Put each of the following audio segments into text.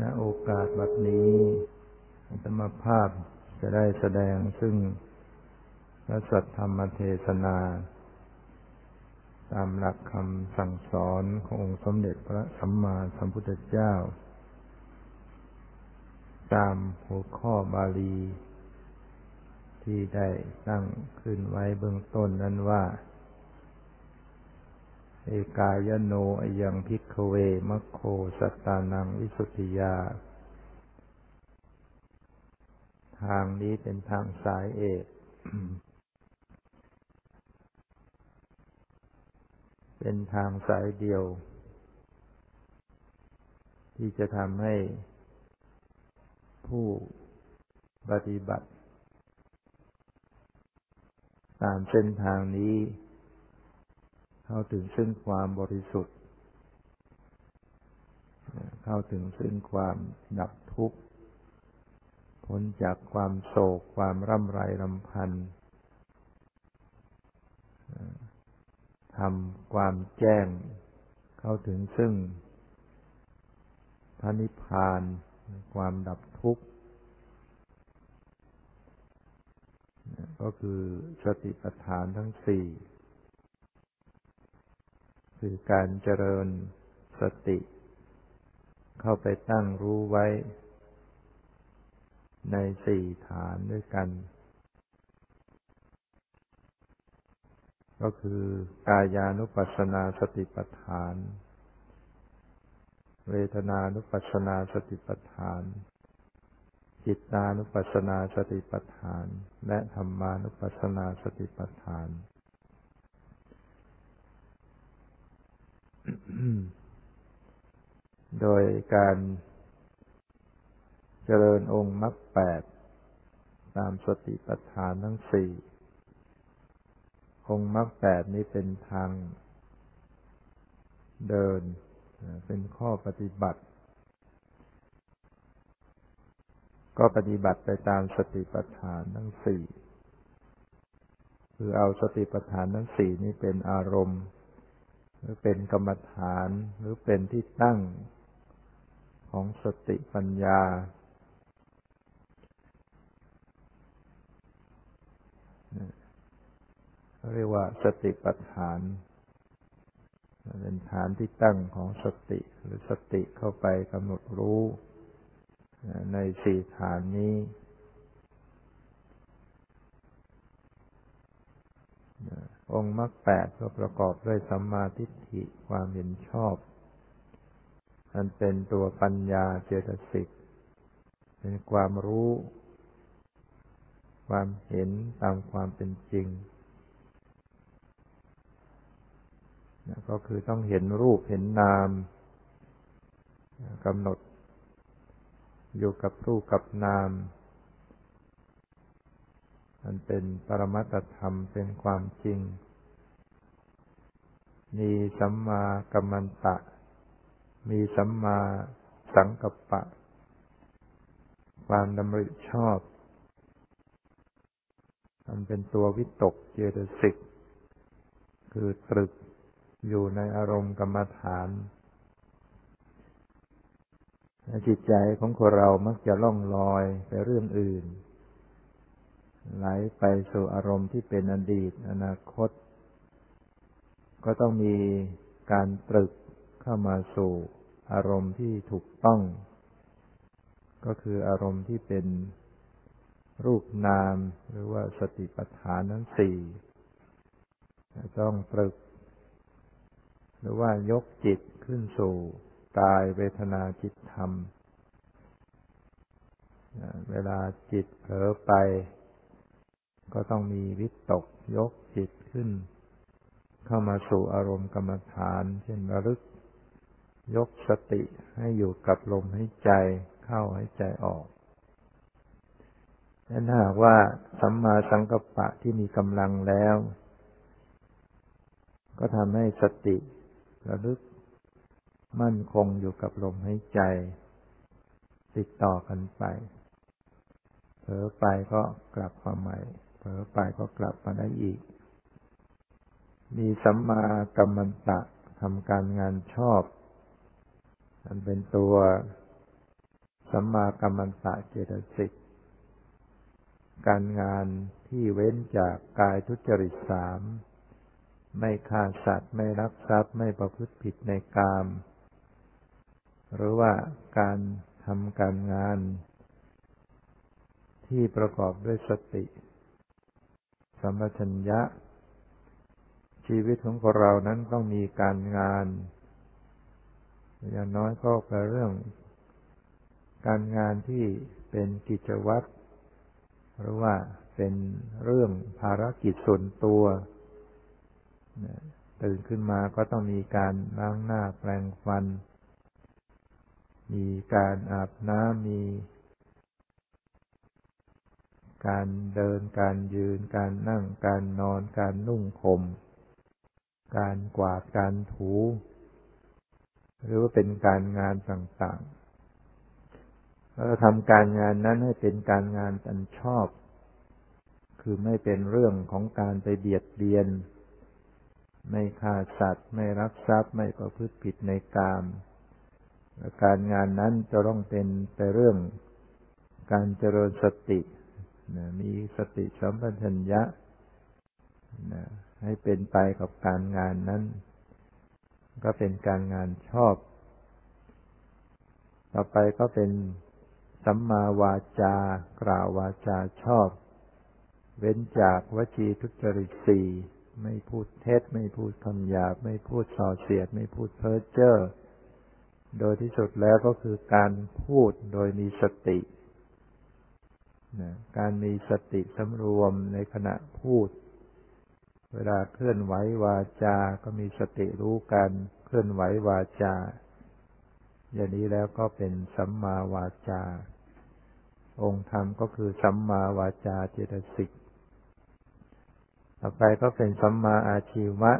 ณโอกาสบัดนี้ธรรมภาพจะได้แสดงซึ่งพระสัทธรรมเทศนา ตามหลักคำสั่งสอนขององค์สมเด็จพระสัมมาสัมพุทธเจ้า ตามหัวข้อบาลี ที่ได้ตั้งขึ้นไว้เบื้องต้นนั้นว่า เอกายโนอยังพิกเวมัคโคสัตตานังวิสุทธิยา ทางนี้เป็นทางสายเอกเป็นทางสายเดียว ที่จะทำให้ผู้ปฏิบัติ ตามเส้นทางนี้ เข้าถึงซึ่งความบริสุทธิ์ เข้าถึงซึ่งความดับทุกข์พ้นจากความโศกความร่ำไรรำพันทำความแจ้ง เข้าถึงซึ่งพระนิพพานความดับทุกข์ ก็คือสติปัฏฐานทั้งสี่ คือการเจริญสติ เข้าไปตั้งรู้ไว้ ในสี่ฐานด้วยกัน ก็คือกายานุปัสสนาสติปัฏฐาน เวทนานุปัสสนาสติปัฏฐาน จิตานุปัสสนาสติปัฏฐาน และธรรมานุปัสสนาสติปัฏฐาน โดยการเจริญองค์มรรคแปดตามสติปัฏฐานทั้งสี่องค์มรรคแปดนี้เป็นทางเดิน เป็นข้อปฏิบัติ ก็ปฏิบัติไปตามสติปัฏฐานทั้งสี่คือเอาสติปัฏฐานทั้งสี่นี้เป็นอารมณ์ หรือเป็นกรรมฐานหรือเป็นที่ตั้งของสติปัญญา เรียกว่าสติปัฏฐาน เป็นฐานที่ตั้งของสติ หรือสติเข้าไปกำหนดรู้ ในสี่ฐานนี้ องค์มรรคแปดก็ประกอบด้วยสัมมาทิฏฐิความเห็นชอบอันเป็นตัวปัญญาเจตสิกเป็นความรู้ ความเห็นตามความเป็นจริง ก็คือต้องเห็นรูปเห็นนามกำหนด อยู่กับรูปกับนามมันเป็นปรมัตธรรมเป็นความจริง มีสัมมากัมมันตะ มีสัมมาสังกัปปะ ความดำริชอบ มันเป็นตัววิตกเจตสิก คือตรึกอยู่ในอารมณ์กรรมฐาน จิตใจของคนเรามักจะล่องลอยไปเรื่องอื่น ไหลไปสู่อารมณ์ที่เป็นอดีต อนาคต ก็ต้องมีการตรึกเข้ามาสู่อารมณ์ที่ถูกต้อง ก็คืออารมณ์ที่เป็นรูปนาม หรือว่าสติปัฏฐานทั้งสี่ต้องตรึก หรือว่ายกจิตขึ้นสู่กายเวทนาจิตธรรม เวลาจิตเผลอไป ก็ต้องมีวิตกยกจิตขึ้น เข้ามาสู่อารมณ์กรรมฐาน เช่นระลึก ยกสติให้อยู่กับลมให้ใจเข้าให้ใจออกนั่นหากว่าสัมมาสังกัปปะที่มีกำลังแล้ว ก็ทำให้สติระลึก มั่นคงอยู่กับลมให้ใจ ติดต่อกันไป เผลอไปก็กลับมาใหม่ เผลอไปก็กลับมาได้อีก มีสัมมากัมมันตะทำการงานชอบ มันเป็นตัวสัมมากัมมันตะเจตสิก การงานที่เว้นจากกายทุจริตสาม ไม่ฆ่าสัตว์ ไม่รักทรัพย์ ไม่ประพฤติผิดในกาม หรือว่าการทำการงาน ที่ประกอบด้วยสติ สัมปชัญญะ ชีวิตของเรานั้นต้องมีการงาน อย่างน้อยก็เป็นเรื่อง การงานที่เป็นกิจวัตรหรือว่าเป็นเรื่องภารกิจส่วนตัวตื่นขึ้นมาก็ต้องมีการล้างหน้าแปรงฟัน มีการอาบน้ำมีการเดิน การยืน การนั่ง การนอน การนุ่งห่ม การกวาดการถู หรือว่าเป็นการงานต่างๆเราทำการงานนั้นให้เป็นการงานอันชอบ คือไม่เป็นเรื่องของการไปเบียดเบียน ไม่ฆ่าสัตว์ ไม่รักทรัพย์ไม่ประพฤติผิดในกามการงานนั้นจะต้องเป็นไปเรื่องการเจริญสตินะมีสติสัมปชัญญะนะ ให้เป็นไปกับการงานนั้น ก็เป็นการงานชอบ ต่อไปก็เป็นสัมมาวาจากล่าววาจาชอบ เว้นจากวจีทุจริตสี่ไม่พูดเท็จ ไม่พูดคำหยาบ ไม่พูดส่อเสียด ไม่พูดเพ้อเจ้อโดยที่สุดแล้วก็คือการพูดโดยมีสติการมีสติสำรวมในขณะพูด เวลาเคลื่อนไหววาจา ก็มีสติรู้การเคลื่อนไหววาจา อย่างนี้แล้วก็เป็นสัมมาวาจา องค์ธรรมก็คือสัมมาวาจาเจตสิก ต่อไปก็เป็นสัมมาอาชีวะ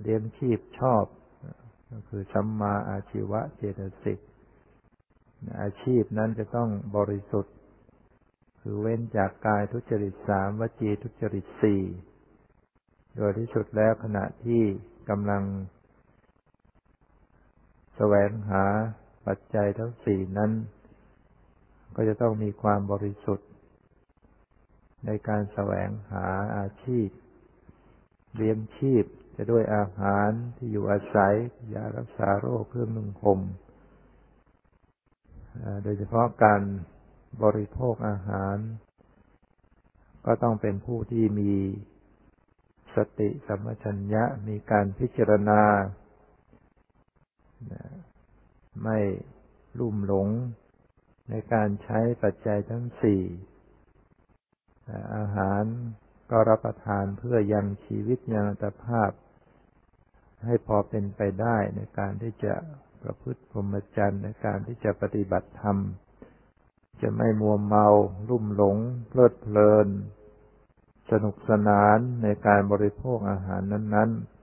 เลี้ยงชีพชอบ ก็คือสัมมาอาชีวะเจตสิก อาชีพนั้นจะต้องบริสุทธิ์ คือเว้นจากกายทุจริตสามวจีทุจริตสี่ โดยที่สุดแล้วขณะที่กำลังแสวงหาปัจจัยทั้งสี่นั้น ก็จะต้องมีความบริสุทธิ์ ในการแสวงหาอาชีพเลี้ยงชีพจะด้วยอาหารที่อยู่อาศัยยารักษาโรคเครื่องนุ่งห่มโดยเฉพาะการบริโภคอาหาร ก็ต้องเป็นผู้ที่มี สติสัมปชัญญะมีการพิจารณา ไม่ลุ่มหลงในการใช้ปัจจัยทั้งสี่ อาหารก็รับประทานเพื่อยังชีวิตยังอัตภาพ ให้พอเป็นไปได้ในการที่จะประพฤติพรหมจรรย์ในการที่จะปฏิบัติธรรม จะไม่มัวเมา ลุ่มหลง เพลิดเพลิน สนุกสนานในการบริโภคอาหารนั้นๆ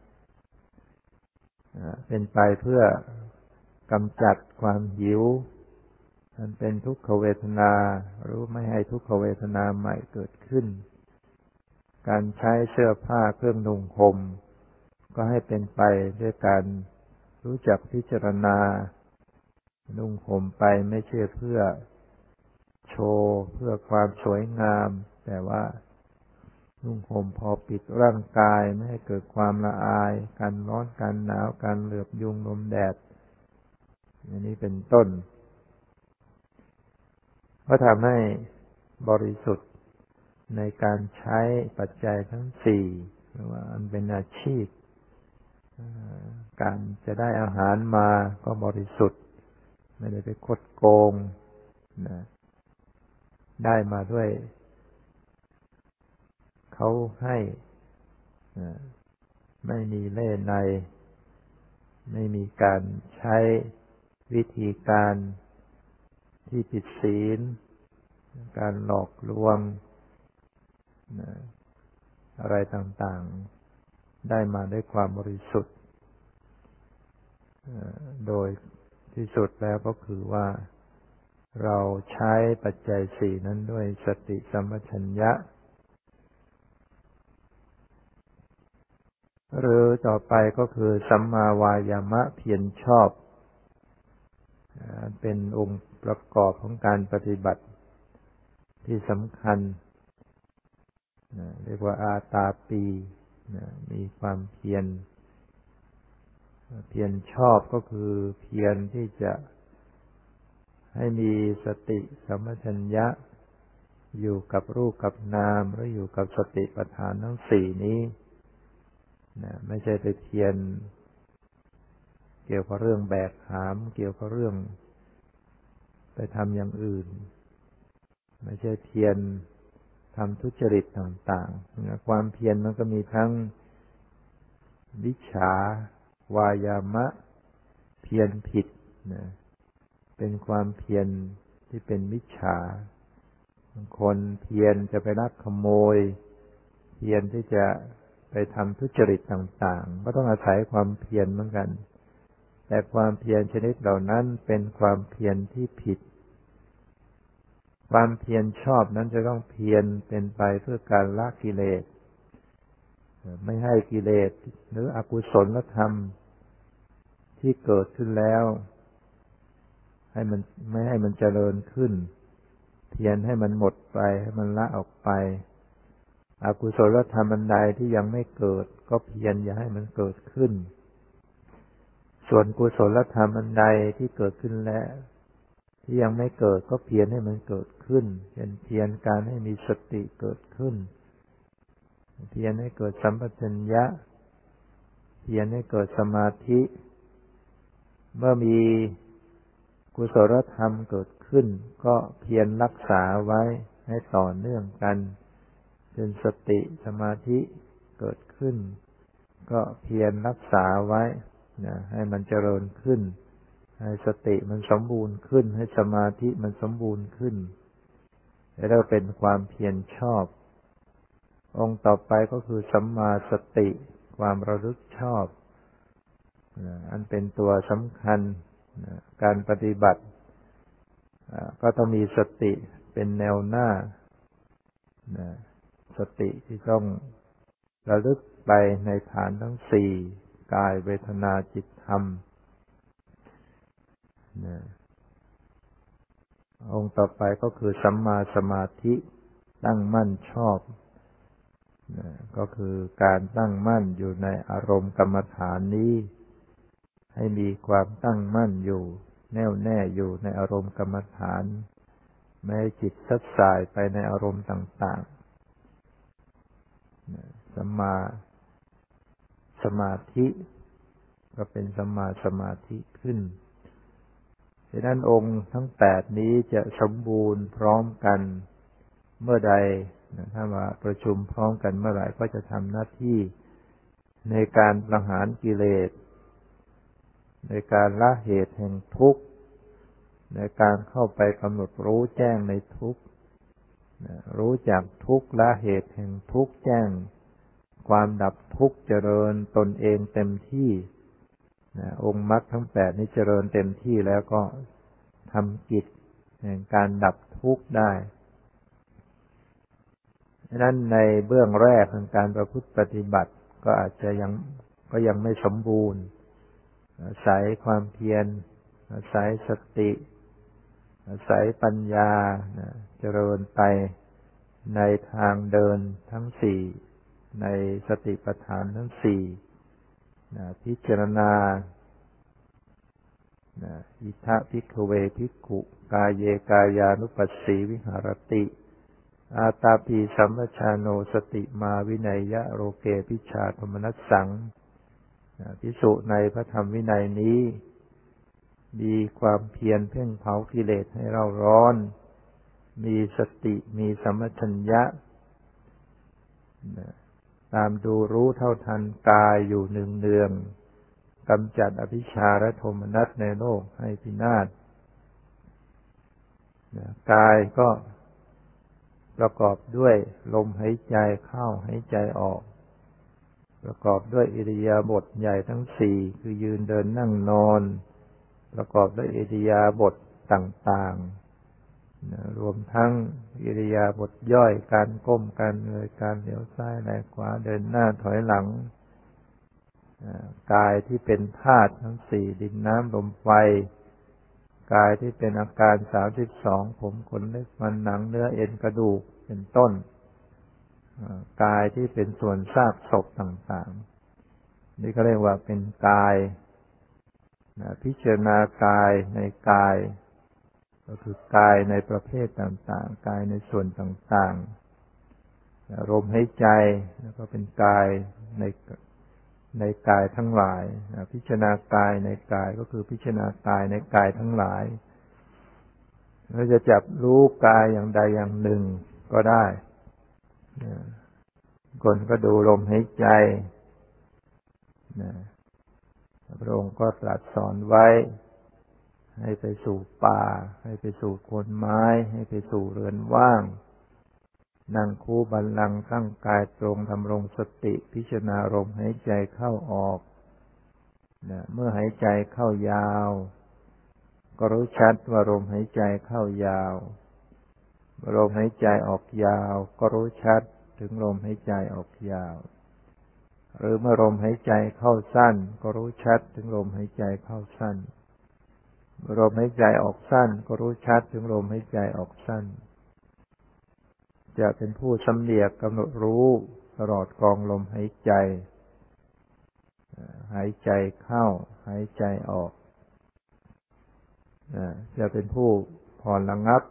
เป็นไปเพื่อกำจัดความหิว มันเป็นทุกขเวทนาหรือไม่ให้ทุกขเวทนาใหม่เกิดขึ้น การใช้เสื้อผ้าเครื่องนุ่งห่มก็ให้เป็นไปด้วยการรู้จักพิจารณา นุ่งห่มไปไม่ใช่เพื่อโชว์เพื่อความสวยงาม แต่ว่า นุ่งห่มพอปิดร่างกายไม่ให้เกิดความละอายการร้อนการหนาวการเหลือบยุงลมแดดอย่างนี้เป็นต้น ก็ทำให้บริสุทธิ์ในการใช้ปัจจัยทั้งสี่หรือว่าอันเป็นอาชีพ การจะได้อาหารมาก็บริสุทธิ์ ไม่ได้ไปคดโกงนะได้มาด้วย เขาให้ไม่มีเล่ใน ไม่มีการใช้วิธีการที่ผิดศีล การหลอกลวง อะไรต่างๆ ได้มาด้วยความบริสุทธิ์ โดยที่สุดแล้วก็คือว่าเราใช้ปัจจัยสี่นั้นด้วยสติสัมปชัญญะ หรือต่อไปก็คือสัมมาวายามะเพียรชอบ เป็นองค์ประกอบของการปฏิบัติที่สำคัญ เรียกว่าอาตาปี มีความเพียร เพียรชอบก็คือเพียรที่จะให้มีสติสัมปชัญญะ อยู่กับรูปกับนามหรืออยู่กับสติปัฏฐานทั้งสี่นี้ นะไม่ใช่ไปเพียรเกี่ยวกับเรื่องแบกหาม เกี่ยวกับเรื่อง ไปทำอย่างอื่น ไม่ใช่เพียรทำทุจริตต่างๆนะความเพียรมันก็มีทั้งวิชาวายามะ เพียรผิดนะเป็นความเพียรที่เป็นมิจฉาบางคนเพียรจะไปรักขโมย เพียรที่จะ ไปทำทุจริตต่างๆ ก็ต้องอาศัยความเพียรเหมือนกัน แต่ความเพียรชนิดเหล่านั้นเป็นความเพียรที่ผิด ความเพียรชอบนั้นจะต้องเพียรเป็นไปเพื่อการละกิเลส ไม่ให้กิเลสหรืออกุศลธรรมที่เกิดขึ้นแล้ว ให้มันไม่ให้มันเจริญขึ้น เพียรให้มันหมดไปให้มันละออกไป อกุศลธรรมอันใดที่ยังไม่เกิด ก็เพียรอย่าให้มันเกิดขึ้น ส่วนกุศลธรรมอันใดที่เกิดขึ้นแล้ว ที่ยังไม่เกิดก็เพียรให้มันเกิดขึ้น เป็นเพียรการให้มีสติเกิดขึ้น เพียรให้เกิดสัมปชัญญะ เพียรให้เกิดสมาธิ เมื่อมีกุศลธรรมเกิดขึ้น ก็เพียรรักษาไว้ให้ต่อเนื่องกัน จนสติสมาธิเกิดขึ้น ก็เพียรรักษาไว้นะให้มันเจริญขึ้น ให้สติมันสมบูรณ์ขึ้น ให้สมาธิมันสมบูรณ์ขึ้น แล้วเป็นความเพียรชอบ องค์ต่อไปก็คือสัมมาสติ ความระลึกชอบอันเป็นตัวสำคัญการปฏิบัติก็ต้องมีสติเป็นแนวหน้า สติที่ต้องระลึกไปในฐานทั้งสี่กายเวทนาจิตธรรมนะองค์ต่อไปก็คือสัมมาสมาธิตั้งมั่นชอบนะก็คือการตั้งมั่นอยู่ในอารมณ์กรรมฐานนี้ ให้มีความตั้งมั่นอยู่ แน่วแน่อยู่ในอารมณ์กรรมฐาน ไม่ให้จิตซัดสายไปในอารมณ์ต่างๆ สัมมาสมาธิก็เป็นสัมมาสมาธิขึ้นดังนั้นองค์ทั้งแปดนี้จะสมบูรณ์พร้อมกันเมื่อใดถ้ามาประชุมพร้อมกันเมื่อไหร่ก็จะทำหน้าที่ในการประหารกิเลส ในการละเหตุแห่งทุกข์ ในการเข้าไปกำหนดรู้แจ้งในทุกข์ รู้จักทุกละเหตุแห่งทุกแจ้ง ความดับทุกเจริญตนเองเต็มที่องค์มรรคทั้งแปดนี้เจริญเต็มที่แล้วก็ทำกิจแห่งการดับทุกข์ได้นั้นในเบื้องแรกของการประพฤติปฏิบัติ ก็อาจจะยังก็ยังไม่สมบูรณ์อาศัยความเพียรอาศัยสติ อาศัยปัญญาเจริญไปในทางเดินทั้งสี่ ในสติปัฏฐานทั้งสี่พิจารณาอิธะ ภิกขะเว ภิกขุ กาเยกายานุปัสสีวิหะระติ อาตาปีสัมปะชาโน สะติมาวิเนยยะโลเก อะภิชฌาโทมะนัสสัง ภิกษุในพระธรรมวินัยนี้ มีความเพียรเพ่งเผากิเลสให้เราร้อน มีสติมีสัมัชัญญะ ตามดูรู้เท่าทันกายอยู่หนึ่งเนืองกำจัดอภิชาและโทมนัสในโลกให้พินาศกายก็ประกอบด้วยลมหายใจเข้าหายใจออก ประกอบด้วยอิริยาบถใหญ่ทั้งสี่คือยืนเดินนั่งนอน ประกอบด้วยอิริยาบถต่างๆ รวมทั้งอิริยาบถย่อยการก้มการเงยการเหลียวซ้ายแลขวาเดินหน้าถอยหลังกายที่เป็นธาตุทั้งสี่ดินน้ำลมไฟ กายที่เป็นอาการสามสิบสองผมขนเล็บมันหนังเนื้อเอ็นกระดูกเป็นต้นกายที่เป็นส่วนซากศพต่างๆ นี่ก็เรียกว่าเป็นกาย พิจารณากายในกาย ก็คือกายในประเภทต่างๆ กายในส่วนต่างๆอารมณ์ให้ใจแล้วก็เป็นกายในในกายทั้งหลายพิจารณากายในกายก็คือพิจารณากายในกายทั้งหลายเราจะจับรู้กายอย่างใดอย่างหนึ่งก็ได้คนก็ดูลมหายใจ พระองค์ก็ตรัสสอนไว้ ให้ไปสู่ป่า ให้ไปสู่คนไม้ ให้ไปสู่เรือนว่าง นั่งคูบันลังตั้งกายตรงทำรงสติพิจารณาลมหายใจเข้าออกนะเมื่อหายใจเข้ายาว ก็รู้ชัดว่าลมหายใจเข้ายาวลมหายใจออกยาว ก็รู้ชัดถึงลมหายใจออกยาว หรือเมื่อลมหายใจเข้าสั้น ก็รู้ชัดถึงลมหายใจเข้าสั้นเมื่อลมหายใจออกสั้น ก็รู้ชัดถึงลมหายใจออกสั้น จะเป็นผู้สำเนียกกำหนดรู้ตลอดกองลมหายใจ หายใจเข้า หายใจออก จะเป็นผู้ผ่อนระงับ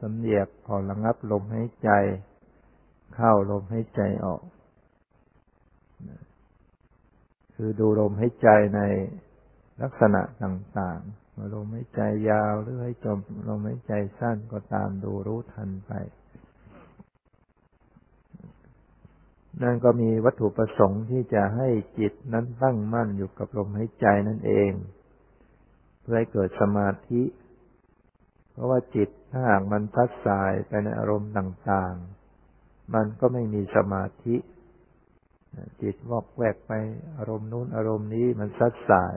สำเนียกผ่อนระงับลมหายใจ เข้าลมให้ใจออก คือดูลมให้ใจในลักษณะต่างๆว่าลมให้ใจยาวหรือให้จมลมให้ใจสั้นก็ตามดูรู้ทันไป นั่นก็มีวัตถุประสงค์ที่จะให้จิตนั้นตั้งมั่นอยู่กับลมหายใจนั่นเอง เพื่อให้เกิดสมาธิ เพราะว่าจิตถ้าหากมันพัดสายไปในอารมณ์ต่างๆ มันก็ไม่มีสมาธิ จิตวอกแวกไปอารมณ์นู้นอารมณ์นี้มันซัดสาย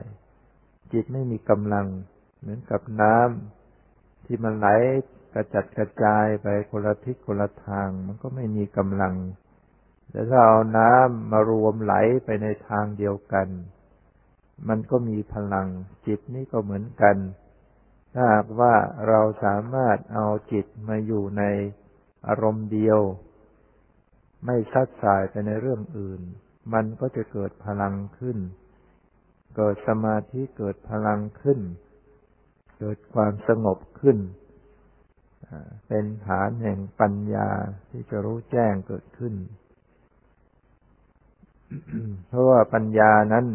จิตไม่มีกำลัง เหมือนกับน้ำที่มันไหลกระจัดกระจายไปคนละทิศคนละทาง มันก็ไม่มีกำลัง แต่ถ้าเอาน้ำมารวมไหลไปในทางเดียวกัน มันก็มีพลัง จิตนี่ก็เหมือนกัน ถ้าหากว่าเราสามารถเอาจิตมาอยู่ในอารมณ์เดียว ไม่ซัดสายไปในเรื่องอื่น มันก็จะเกิดพลังขึ้น เกิดสมาธิเกิดพลังขึ้น เกิดความสงบขึ้น เป็นฐานแห่งปัญญาที่จะรู้แจ้งเกิดขึ้น เพราะว่าปัญญานั้น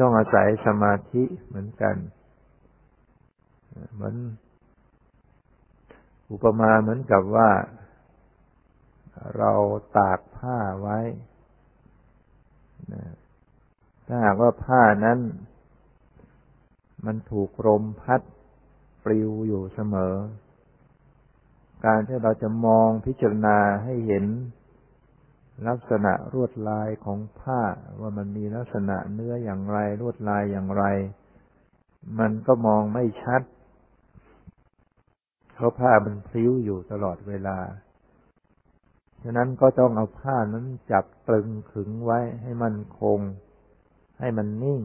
ต้องอาศัยสมาธิเหมือนกัน เหมือนอุปมาเหมือนกับว่า เราตากผ้าไว้ ถ้าหากว่าผ้านั้น มันถูกลมพัดปลิวอยู่เสมอ การที่เราจะมองพิจารณาให้เห็นลักษณะรวดลายของผ้าว่ามันมีลักษณะเนื้ออย่างไรรวดลายอย่างไร มันก็มองไม่ชัดเพราะผ้ามันพลิ้วอยู่ตลอดเวลา ฉะนั้นก็ต้องเอาผ้านั้นจับตรึงขึงไว้ให้มันคง ให้มันนิ่ง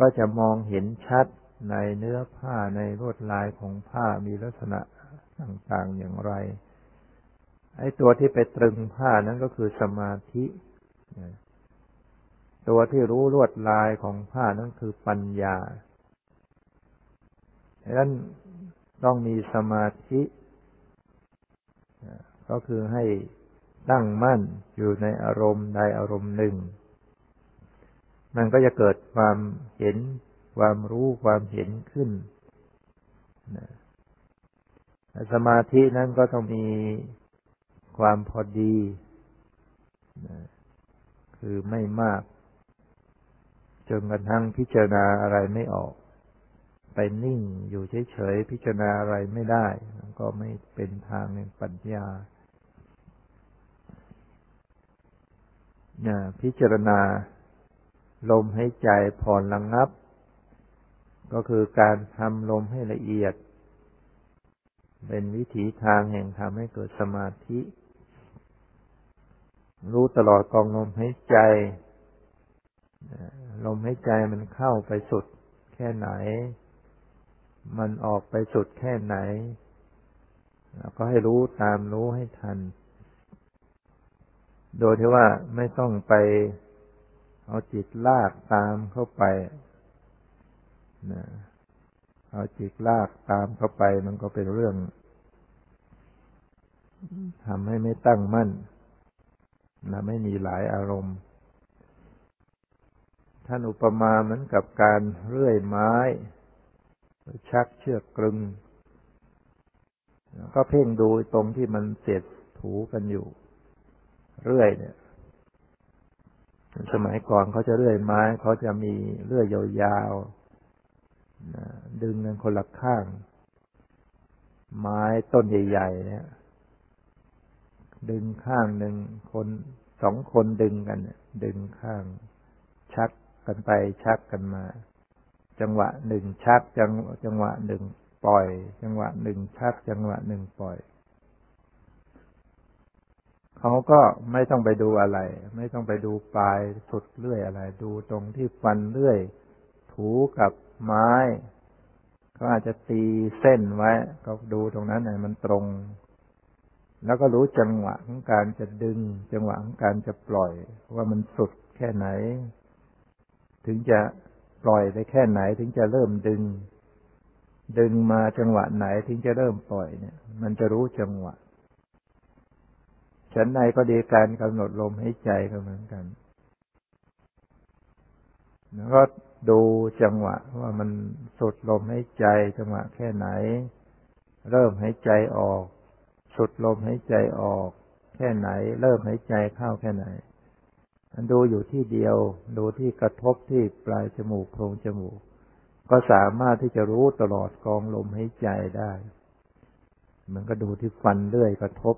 ก็จะมองเห็นชัดในเนื้อผ้าในลวดลายของผ้ามีลักษณะต่างๆอย่างไร ไอ้ตัวที่ไปตรึงผ้านั้นก็คือสมาธิ ตัวที่รู้ลวดลายของผ้านั้นคือปัญญาดังนั้นต้องมีสมาธิ ก็คือให้ตั้งมั่นอยู่ในอารมณ์ใดอารมณ์หนึ่ง มันก็จะเกิดความเห็น ความรู้ความเห็นขึ้นสมาธินั้นก็ต้องมีความพอดี คือไม่มาก จนกระทั่งพิจารณาอะไรไม่ออก ไปนิ่งอยู่เฉยๆ พิจารณาอะไรไม่ได้ ก็ไม่เป็นทางแห่งปัญญา พิจารณา ลมให้ใจผ่อนระงงับ ก็คือการทำลมให้ละเอียด เป็นวิถีทางแห่งทำให้เกิดสมาธิ รู้ตลอดกองลมหายใจ ลมหายใจมันเข้าไปสุดแค่ไหน มันออกไปสุดแค่ไหนเราก็ให้รู้ตามรู้ให้ทัน โดยที่ว่าไม่ต้องไปเอาจิตลากตามเข้าไปนะเอาจิตลากตามเข้าไปมันก็เป็นเรื่องทำให้ไม่ตั้งมั่นนะไม่มีหลายอารมณ์ ท่านอุปมาเหมือนกับการเลื่อยไม้ ชักเชือกกลึง ก็เพ่งดูตรงที่มันเสียดถูกันอยู่ เรื่อยเนี่ย สมัยก่อนเขาจะเลื่อยไม้เขาจะมีเลื่อยยาวๆดึงกันคนละข้าง ไม้ต้นใหญ่ ๆ เนี่ย ดึงข้างหนึ่งคนสองคนดึงกันดึงข้าง ชักกันไปชักกันมา จังหวะหนึ่งชักจังจังหวะหนึ่งปล่อย จังหวะหนึ่งชัก จังหวะหนึ่งปล่อย เขาก็ไม่ต้องไปดูอะไร ไม่ต้องไปดูปลายสุดเลื่อยอะไร ดูตรงที่ฟันเลื่อย ถูกับไม้เขาอาจจะตีเส้นไว้ ก็ดูตรงนั้นไหนมันตรง แล้วก็รู้จังหวะของการจะดึง จังหวะของการจะปล่อย ว่ามันสุดแค่ไหน ถึงจะปล่อยไปแค่ไหน ถึงจะเริ่มดึง ดึงมาจังหวะไหน ถึงจะเริ่มปล่อยเนี่ย มันจะรู้จังหวะ ฉันในก็ดีการกำหนดลมให้ใจก็เหมือนกันแล้วก็ดูจังหวะว่ามันสุดลมให้ใจจังหวะแค่ไหน เริ่มให้ใจออก สุดลมหายใจออก แค่ไหน เริ่มหายใจเข้าแค่ไหนดูอยู่ที่เดียว ดูที่กระทบที่ปลายจมูกโพรงจมูก ก็สามารถที่จะรู้ตลอดกองลมหายใจได้ มันก็ดูที่ฟันเลื่อยกระทบ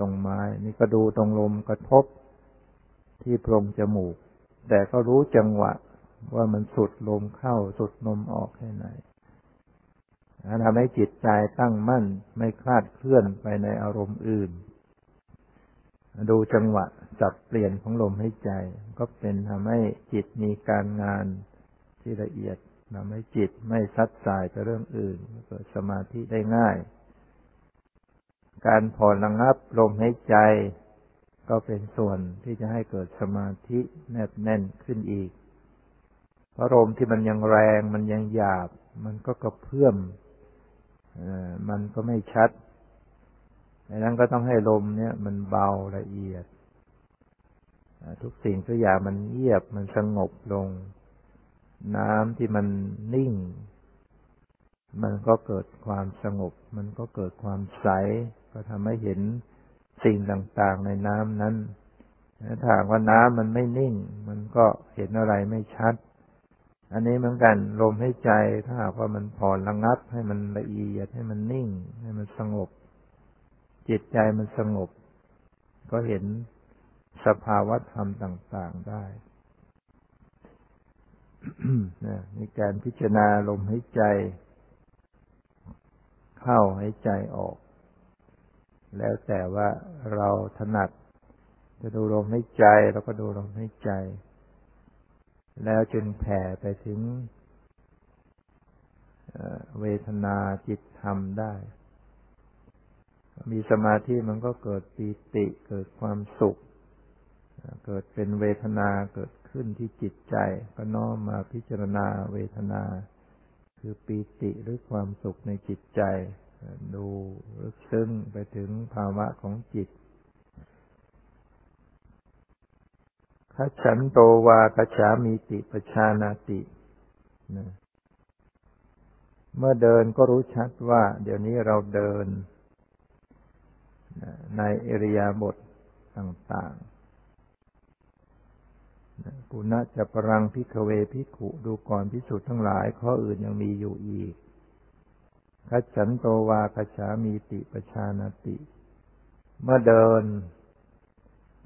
ตรงไม้ นี่ก็ดูตรงลมกระทบที่โพรงจมูก แต่ก็รู้จังหวะว่ามันสุดลมเข้าสุดลมออกแค่ไหนทำให้จิตใจตั้งมั่นไม่คลาดเคลื่อนไปในอารมณ์อื่น ดูจังหวะจับเปลี่ยนของลมให้ใจ ก็เป็นทำให้จิตมีการงานที่ละเอียดทำให้จิตไม่ซัดสายไปเรื่องอื่นเกิดสมาธิได้ง่าย การผ่อนระงับลมให้ใจ ก็เป็นส่วนที่จะให้เกิดสมาธิแนบแน่นขึ้นอีก เพราะลมที่มันยังแรงมันยังหยาบ มันก็กระเพื่อมมันก็ไม่ชัดดังนั้นก็ต้องให้ลมเนี่ย มันเบาละเอียด ทุกสิ่งทุกอย่างมันเงียบมันสงบลง น้ำที่มันนิ่ง มันก็เกิดความสงบ มันก็เกิดความใส ก็ทำให้เห็นสิ่งต่างๆในน้ำนั้นถ้าว่าน้ำมันไม่นิ่ง มันก็เห็นอะไรไม่ชัด อันนี้เหมือนกันลมให้ใจถ้าหากว่ามันผ่อนระงับ ให้มันละเอียดให้มันนิ่ง ให้มันสงบ จิตใจมันสงบ ก็เห็นสภาวะธรรมต่าง ๆได้ในการพิจารณาลมให้ใจ เข้าให้ใจออก แล้วแต่ว่าเราถนัด จะดูลมให้ใจเราก็ดูลมให้ใจ แล้วจึงแผ่ไปถึงเวทนาจิตธรรมได้ มีสมาธิมันก็เกิดปีติเกิดความสุข เกิดเป็นเวทนาเกิดขึ้นที่จิตใจ ก็น้อมมาพิจารณาเวทนา คือปีติหรือความสุขในจิตใจ ดูลึกซึ้งไปถึงภาวะของจิตขฉันโตวากฉามีติปชานาตินะเมื่อเดินก็รู้ชัดว่า เดี๋ยวนี้เราเดิน ในเอริยาบทต่างๆปุณะจะปรังพิกเวพิขุดูก่อนพิสุทธ์ทั้งหลาย ข้ออื่นยังมีอยู่อีก ขัฉันโตวาคฉามีติปชานาติ เมื่อเดิน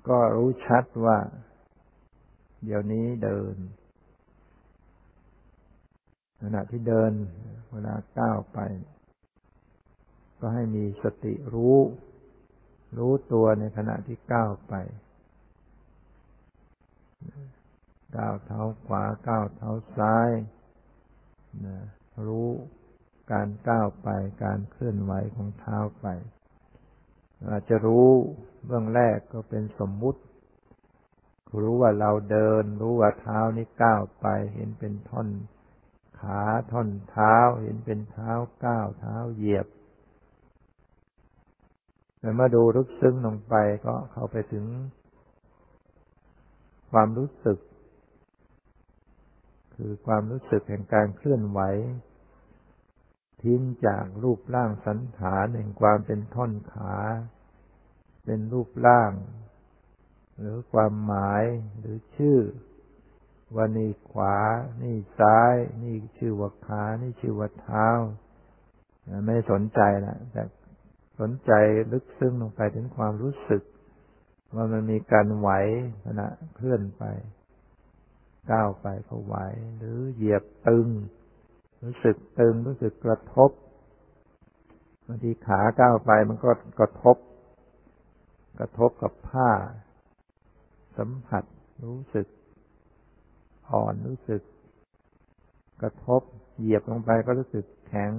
ก็รู้ชัดว่า เดี๋ยวนี้เดิน ขณะที่เดิน เวลาก้าวไป ก็ให้มีสติรู้ รู้ตัวในขณะที่ก้าวไปก้าวเท้าขวาก้าวเท้าซ้ายนะรู้ การก้าวไปการเคลื่อนไหวของเท้าไป อาจจะรู้เบื้องแรกก็เป็นสมมุติ รู้ว่าเราเดิน รู้ว่าเท้านี้ก้าวไป เห็นเป็นท่อนขาท่อนเท้า เห็นเป็นเท้าก้าวเท้าเหยียบแต่เมื่อดูลึกซึ้งลงไปก็เข้าไปถึง ความรู้สึก คือความรู้สึกแห่งการเคลื่อนไหว ทิ้งจากรูปร่างสันฐานแห่งความเป็นท่อนขา เป็นรูปร่าง หรือความหมายหรือชื่อว่านี่ขวา นี่ซ้าย นี่ชื่อว่าขา นี่ชื่อว่าเท้า ไม่สนใจนะแต่สนใจลึกซึ้งลงไปถึงความรู้สึก ว่ามันมีการไหวขณะเคลื่อนไป ก้าวไปก็ไหว หรือเหยียบตึง รู้สึกตึงรู้สึกกระทบบางทีขาก้าวไปมันก็กระทบ กระทบกับผ้า สัมผัสรู้สึก อ่อนรู้สึก กระทบเหยียบลงไปก็รู้สึกแข็ง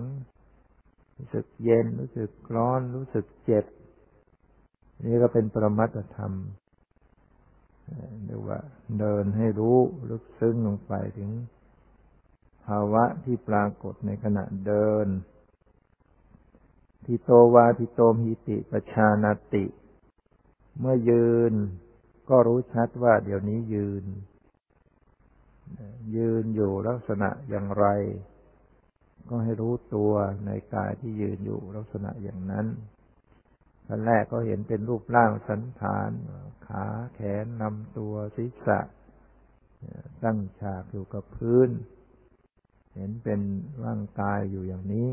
รู้สึกเย็นรู้สึกร้อนรู้สึกเจ็บ นี่ก็เป็นปรมัตธรรมเรียกว่า เดินให้รู้ลึกซึ้งลงไปถึง ภาวะที่ปรากฏในขณะเดิน ทิโตวาทิโตมหิติปชานาติ เมื่อยืนก็รู้ชัดว่าเดี๋ยวนี้ยืน ยืนอยู่ลักษณะอย่างไร ก็ให้รู้ตัวในกายที่ยืนอยู่ลักษณะอย่างนั้นขั้นแรกก็เห็นเป็นรูปร่างสันฐาน ขาแขนนำตัวศีรษะ ตั้งฉากอยู่กับพื้น เห็นเป็นร่างกายอยู่อย่างนี้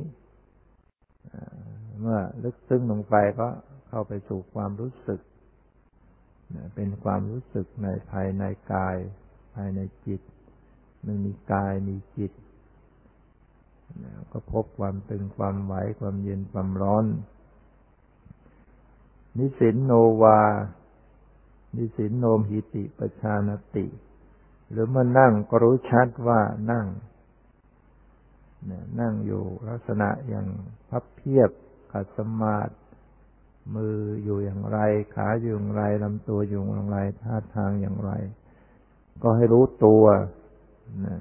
เมื่อลึกซึ้งลงไปก็เข้าไปสู่ความรู้สึก เป็นความรู้สึกในภายในกาย ภายในจิต มันมีกายมีจิต ก็พบความตึงความไหวความเย็นความร้อน นิสินโนวา นิสินโนมหิติปชานติ หรือมานั่งก็รู้ชัดว่านั่ง นั่งอยู่ลักษณะอย่างพับเพียบขัดสมาธิมืออยู่อย่างไร ขาอยู่อย่างไรลำตัวอยู่อย่างไรท่าทางอย่างไร ก็ให้รู้ตัวนะ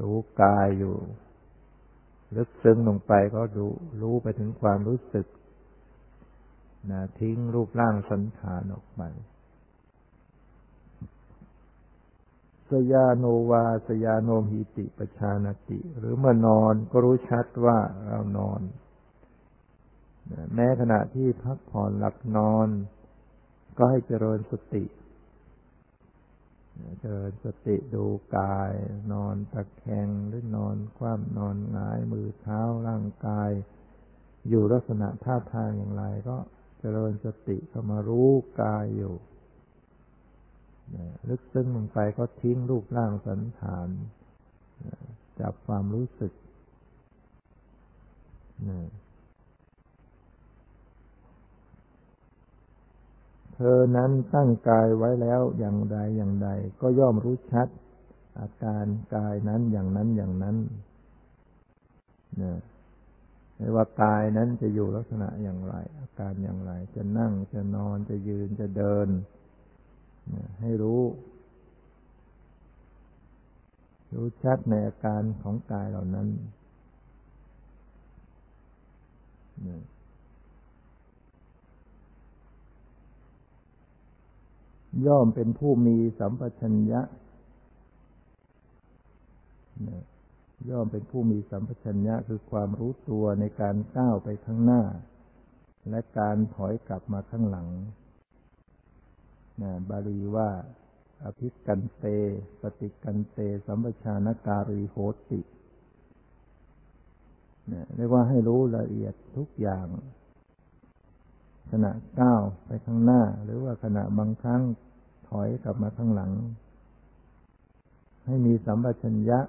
รู้กายอยู่ ลึกซึ้งลงไปก็ดูรู้ไปถึงความรู้สึกนะทิ้งรูปร่างสันฐานออกไป สยาโนวาสยาโนมหิติปชานติ หรือเมื่อนอนก็รู้ชัดว่าเรานอน แม้ขณะที่พักผ่อนหลับนอน ก็ให้เจริญสติ เจริญสติดูกาย นอนตะแคงหรือนอนคว่ำนอนหงายมือเท้าร่างกาย อยู่ลักษณะท่าทางอย่างไรก็เจริญสติเข้ามารู้กายอยู่ ลึกซึ้งลงไปก็ทิ้งรูปร่างสันฐานจับความรู้สึกเธอนั้นตั้งกายไว้แล้วอย่างใดอย่างใด ก็ย่อมรู้ชัด อาการกายนั้นอย่างนั้นอย่างนั้นไม่ว่ากายนั้นจะอยู่ลักษณะอย่างไร อาการอย่างไร จะนั่งจะนอนจะยืนจะเดิน ให้รู้ รู้ชัดในอาการของกายเหล่านั้นย่อมเป็นผู้มีสัมปชัญญะ ย่อมเป็นผู้มีสัมปชัญญะคือความรู้ตัวในการก้าวไปข้างหน้า และการถอยกลับมาข้างหลัง นะบาลีว่า อภิกันเต ปฏิกันเต สัมปชานการีโหตินะเรียกว่าให้รู้ละเอียดทุกอย่าง ขณะก้าวไปข้างหน้า หรือว่าขณะบางครั้งถอยกลับมาข้างหลัง ให้มีสัมปชัญญะ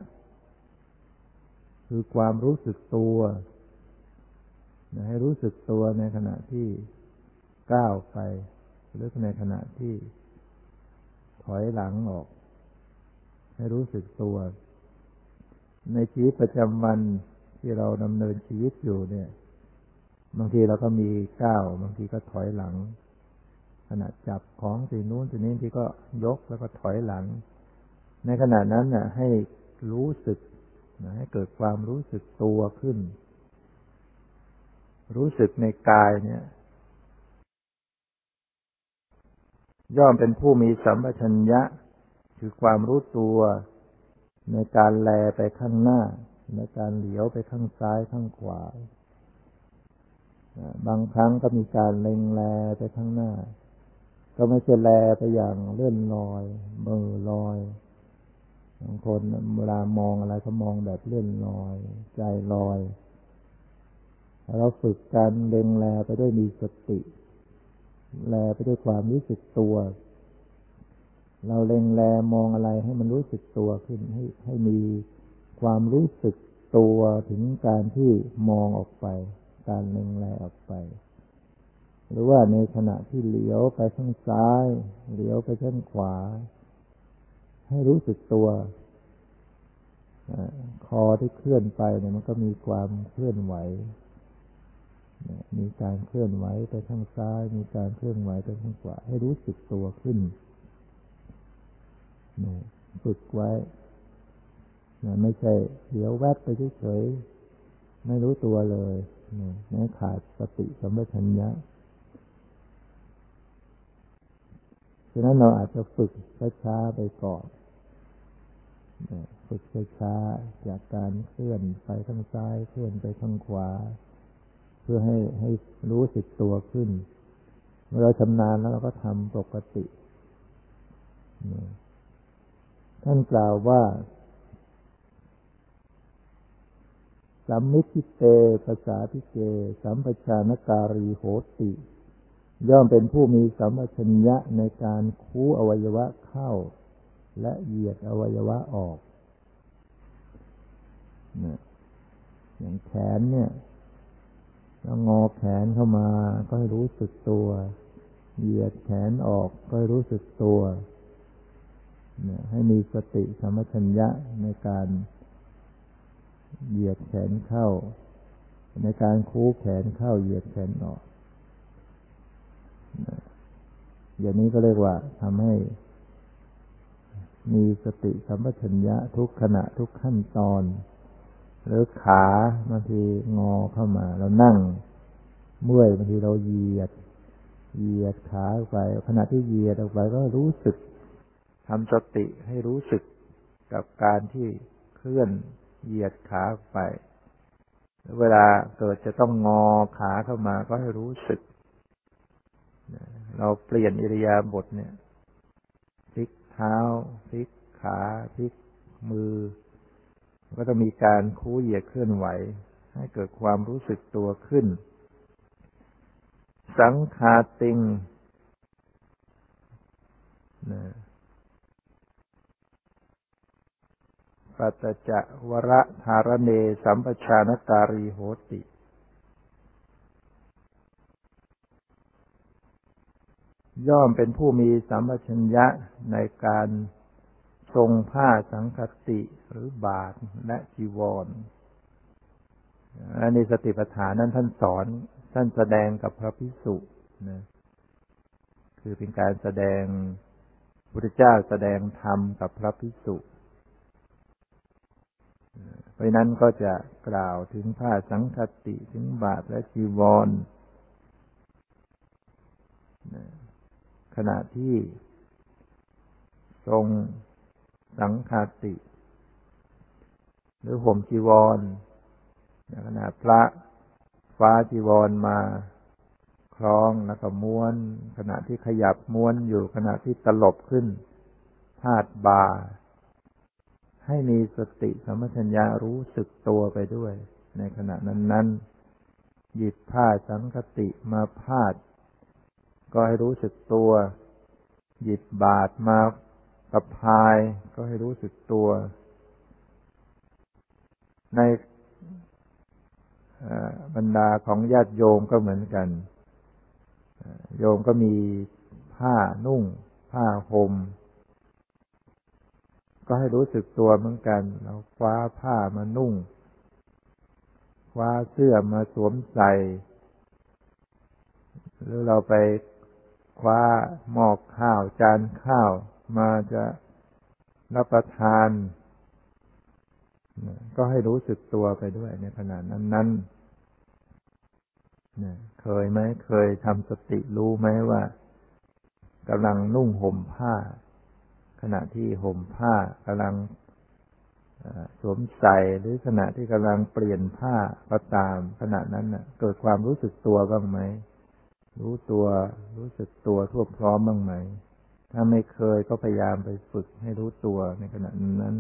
คือความรู้สึกตัวให้รู้สึกตัวในขณะที่ก้าวไป หรือในขณะที่ถอยหลังออก ให้รู้สึกตัว ในชีวิตประจำวันที่เราดำเนินชีวิตอยู่เนี่ย บางทีเราก็มีก้าวบางทีก็ถอยหลัง ขณะจับของสิ่งนู้นสิ่งนี้ที่ก็ยกแล้วก็ถอยหลัง ในขณะนั้นน่ะ ให้รู้สึกนะให้เกิดความรู้สึกตัวขึ้น รู้สึกในกายเนี่ย ย่อมเป็นผู้มีสัมปชัญญะ คือความรู้ตัวในการแลไปข้างหน้า ในการเหลียวไปข้างซ้ายข้างขวา บางครั้งก็มีการเล็งแลไปข้างหน้า ก็ไม่ใช่แลไปอย่างเลื่อนลอยเบอลอยบางคนเวลามองอะไรก็มองแบบเลื่อนลอย ใจลอยเราฝึกการเล็งแลไปด้วยมีสติ แลไปด้วยความรู้สึกตัว เราเล็งแลมองอะไรให้มันรู้สึกตัวขึ้นให้ให้มีความรู้สึกตัวถึงการที่มองออกไป การเล็งแลออกไป หรือว่าในขณะที่เหลียวไปข้างซ้าย เหลียวไปข้างขวา ให้รู้สึกตัวคอที่เคลื่อนไปเนี่ยมันก็มีความเคลื่อนไหว มีการเคลื่อนไหวไปข้างซ้าย มีการเคลื่อนไหวไปข้างขวา ให้รู้สึกตัวขึ้นฝึกไว้ไม่ใช่ เดี๋ยวแวบไปเฉยๆไม่รู้ตัวเลยนี่ขาดสติสัมปชัญญะฉะนั้นเราอาจจะฝึกช้าๆไปก่อนฝึกช้าๆจากการเคลื่อนไปข้างซ้าย เคลื่อนไปข้างขวา พื่อให้ให้รู้สึกตัวขึ้น เมื่อเราชำนาญแล้วเราก็ทำปกติ ท่านกล่าวว่าสัมมิทิเตภาษาทิเกสัมปชานการีโหติ ย่อมเป็นผู้มีสัมปชัญญะในการคูอวัยวะเข้า และเหยียดอวัยวะออก อย่างแขนเนี่ย แล้วงอแขนเข้ามาก็ให้รู้สึกตัว เหยียดแขนออกก็ให้รู้สึกตัวให้มีสติสมัชัญญะในการเหยียดแขนเข้า ในการคูแขนเข้า เหยียดแขนออกอย่างนี้ก็เรียกว่าทำให้ มีสติสัมปชัญญะทุกขณะทุกขั้นตอน หรือขาบางทีงอเข้ามา เรานั่ง เมื่อยบางทีเราเหยียด เหยียดขาไป ขณะที่เหยียดออกไปก็รู้สึกทำสติให้รู้สึกกับการที่เคลื่อนเหยียดขาไปเวลาเกิดจะต้องงอขาเข้ามาก็ให้รู้สึก เราเปลี่ยนอิริยาบถเนี่ยพลิกเท้าพลิกขาพลิกมือ ก็จะมีการคู่เหยียดเคลื่อนไหว ให้เกิดความรู้สึกตัวขึ้น สังขาติงนะปัตจะวระธารเนสัมปชานการีโหติ ย่อมเป็นผู้มีสัมปชัญญะในการ ทรงผ้าสังคติหรือบาทและจีวรอันนี้สติปัฏฐานนั้นท่านสอนท่านแสดงกับพระพิสุนะคือเป็นการแสดงพุทธเจ้าแสดงธรรมกับพระพิสุเพราะนั้นก็จะกล่าวถึงผ้าสังคติถึงบาทและจีวรขณะที่ทรง สังคติ หรือห่มจีวรขณะพระฟ้าจีวรมาคล้องแล้วก็ม้วน ขณะที่ขยับม้วนอยู่ขณะที่ตลบขึ้นพาดบา ให้มีสติสมัชัญญารู้สึกตัวไปด้วย ในขณะนั้นนั้นหยิบผ้าสังคติมาพาด ก็ให้รู้สึกตัว หยิบบาดมา ประพายก็ให้รู้สึกตัว ในบรรดาของญาติโยมก็เหมือนกัน โยมก็มีผ้านุ่ง ผ้าห่มก็ให้รู้สึกตัวเหมือนกันเราคว้าผ้ามานุ่ง คว้าเสื้อมาสวมใส่ หรือเราไปคว้าหมอกข้าวจานข้าว มาจะรับประทาน ก็ให้รู้สึกตัวไปด้วยในขณะนั้นนั้นเคยไหมเคยทำสติรู้ไหมว่ากำลังนุ่งห่มผ้า ขณะที่ห่มผ้ากำลังสวมใส่หรือขณะที่กำลังเปลี่ยนผ้าก็ตาม ขณะนั้นน่ะเกิดความรู้สึกตัวบ้างไหมรู้ตัวรู้สึกตัวทั่วพร้อมบ้างไหม ถ้าไม่เคยก็พยายามไปฝึกให้รู้ตัวในขณะนั้น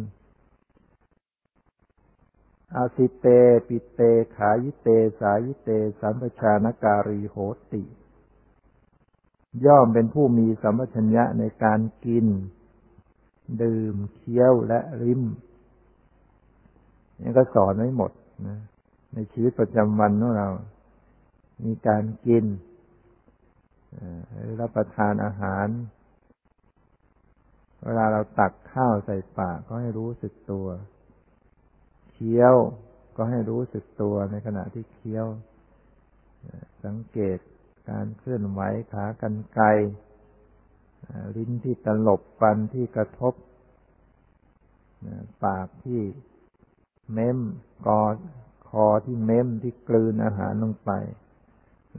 อาสิเต ปิเต ขายิเต สายิเต สัมปชานการีโหติ ย่อมเป็นผู้มีสัมปชัญญะในการกิน ดื่ม เคี้ยวและริมนี่ก็สอนไว้หมดนะในชีวิตประจำวันของเรา มีการกินรับประทานอาหาร เวลาเราตักข้าวใส่ปากก็ให้รู้สึกตัว เคี้ยวก็ให้รู้สึกตัวในขณะที่เคี้ยว สังเกตการเคลื่อนไหวขากันไกลิ้นที่ตลบฟันที่กระทบ ปากที่เม้มกอคอที่เม้มที่กลืนอาหารลงไป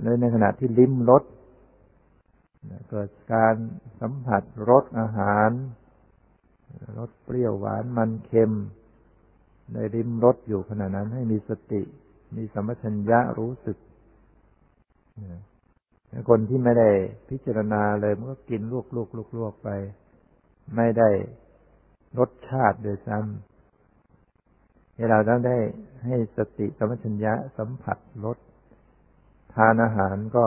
และในขณะที่ลิ้มรส เกิดการสัมผัสรสอาหารรสเปรี้ยวหวานมันเค็ม ในริมรสอยู่ขณะนั้นให้มีสติ มีสมัชัญญะรู้สึกคนที่ไม่ได้พิจารณาเลยมันก็กินลวกลวกลวกลวกไป ไม่ได้รสชาติโดยซ้ำให้เราต้องได้ให้สติสมัชัญญะสัมผัสรสทานอาหารก็